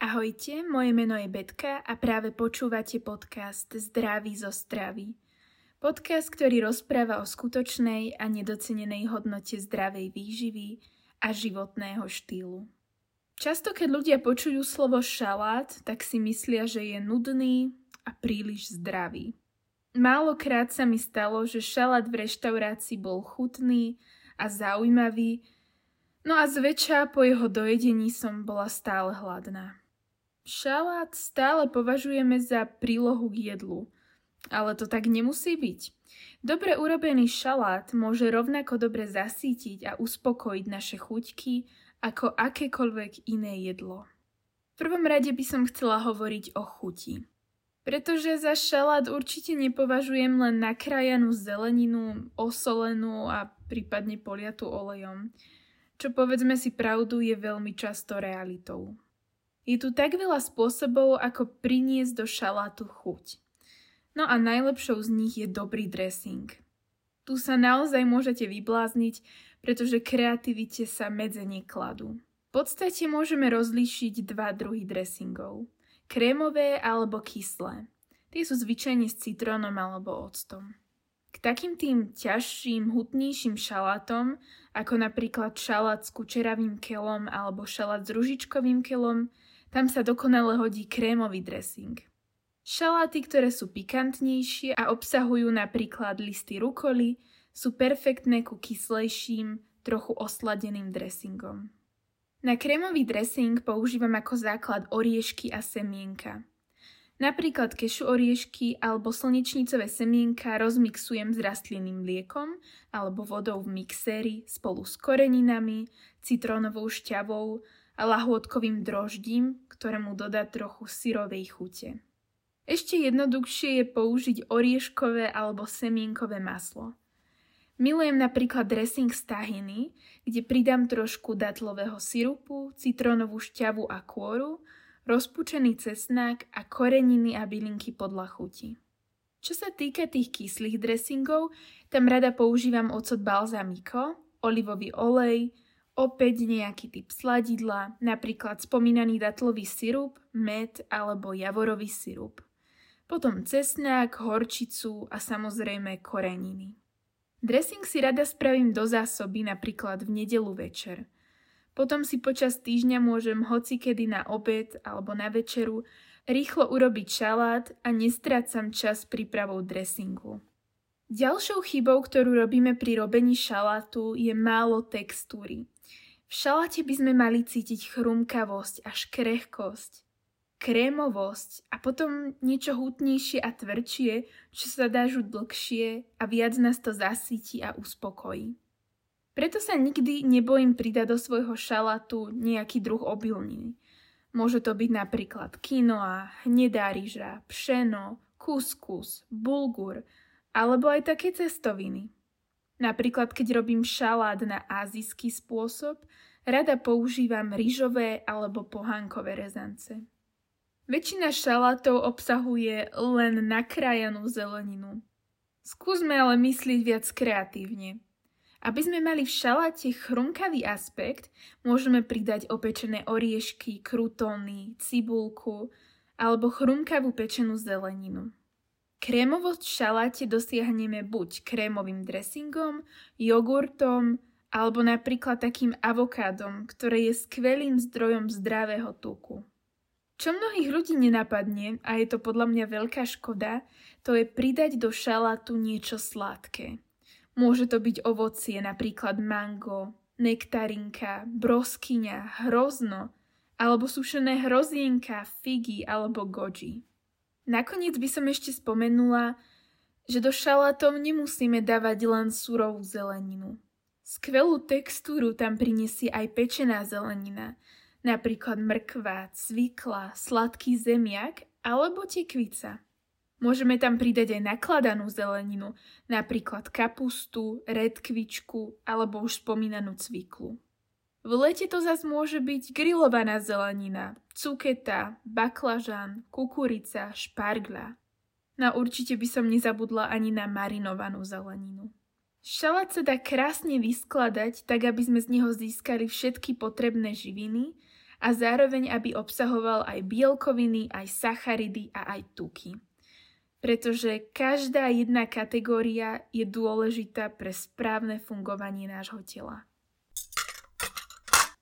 Ahojte, moje meno je Betka a práve počúvate podcast Zdraví zo stravy. Podcast, ktorý rozpráva o skutočnej a nedocenenej hodnote zdravej výživy a životného štýlu. Často, keď ľudia počujú slovo šalát, tak si myslia, že je nudný a príliš zdravý. Málokrát sa mi stalo, že šalát v reštaurácii bol chutný a zaujímavý, no a zväčša po jeho dojedení som bola stále hladná. Šalát stále považujeme za prílohu k jedlu, ale to tak nemusí byť. Dobre urobený šalát môže rovnako dobre zasítiť a uspokojiť naše chuťky ako akékoľvek iné jedlo. V prvom rade by som chcela hovoriť o chuti. Pretože za šalát určite nepovažujem len nakrájanú zeleninu, osolenú a prípadne poliatu olejom, čo povedzme si pravdu je veľmi často realitou. Je tu tak veľa spôsobov, ako priniesť do šalátu chuť. No a najlepšou z nich je dobrý dressing. Tu sa naozaj môžete vyblázniť, pretože kreativite sa medze nekladú. V podstate môžeme rozlíšiť dva druhy dressingov. Krémové alebo kyslé. Tie sú zvyčajne s citrónom alebo octom. K takým tým ťažším, hutnejším šalátom, ako napríklad šalát s kučeravým kelom alebo šalát s ružičkovým kelom, tam sa dokonale hodí krémový dressing. Šaláty, ktoré sú pikantnejšie a obsahujú napríklad listy rukoly, sú perfektné ku kyslejším, trochu osladeným dressingom. Na krémový dressing používam ako základ oriešky a semienka. Napríklad kešu oriešky alebo slnečnicové semienka rozmixujem s rastlinným mliekom alebo vodou v mixéri spolu s koreninami, citrónovou šťavou a lahôdkovým droždím, ktorému dodá trochu syrovej chute. Ešte jednoduchšie je použiť orieškové alebo semienkové maslo. Milujem napríklad dressing z tahiny, kde pridám trošku datlového syrupu, citrónovú šťavu a kôru, rozpučený cesnák a koreniny a bylinky podľa chuti. Čo sa týka tých kyslých dressingov, tam rada používam ocot balzamiko, olivový olej, opäť nejaký typ sladidla, napríklad spomínaný datlový sirup, med alebo javorový sirup. Potom cesnák, horčicu a samozrejme koreniny. Dressing si rada spravím do zásoby napríklad v nedelu večer. Potom si počas týždňa môžem hocikedy na obed alebo na večeru rýchlo urobiť šalát a nestrácam čas prípravou dressingu. Ďalšou chybou, ktorú robíme pri robení šalátu, je málo textúry. V šaláte by sme mali cítiť chrumkavosť až krehkosť, krémovosť a potom niečo hutnejšie a tvrdšie, čo sa dá žuť dlhšie a viac nás to zasíti a uspokojí. Preto sa nikdy nebojím pridať do svojho šalátu nejaký druh obilniny. Môže to byť napríklad kinoa, hnedá ryža, pšeno, kuskus, bulgur alebo aj také cestoviny. Napríklad, keď robím šalát na azijský spôsob, rada používam rýžové alebo pohánkové rezance. Väčšina šalátov obsahuje len nakrájanú zeleninu. Skúsme ale myslieť viac kreatívne. Aby sme mali v šaláte chrumkavý aspekt, môžeme pridať opečené oriešky, krutóny, cibulku alebo chrumkavú pečenú zeleninu. Krémovosť v šaláte dosiahneme buď krémovým dressingom, jogurtom alebo napríklad takým avokádom, ktoré je skvelým zdrojom zdravého tuku. Čo mnohých ľudí nenapadne, a je to podľa mňa veľká škoda, to je pridať do šalátu niečo sladké. Môže to byť ovocie, napríklad mango, nektarinka, broskyňa, hrozno, alebo sušené hrozienka, figy alebo goji. Nakoniec by som ešte spomenula, že do šalátov nemusíme dávať len surovú zeleninu. Skvelú textúru tam prinesie aj pečená zelenina, napríklad mrkva, cvikla, sladký zemiak alebo tekvica. Môžeme tam pridať aj nakladanú zeleninu, napríklad kapustu, redkvičku alebo už spomínanú cviklu. V lete to zas môže byť grillovaná zelenina, cuketa, baklažan, kukurica, špargla. Na určite by som nezabudla ani na marinovanú zeleninu. Šalát sa dá krásne vyskladať, tak aby sme z neho získali všetky potrebné živiny a zároveň aby obsahoval aj bielkoviny, aj sacharidy a aj tuky. Pretože každá jedna kategória je dôležitá pre správne fungovanie nášho tela.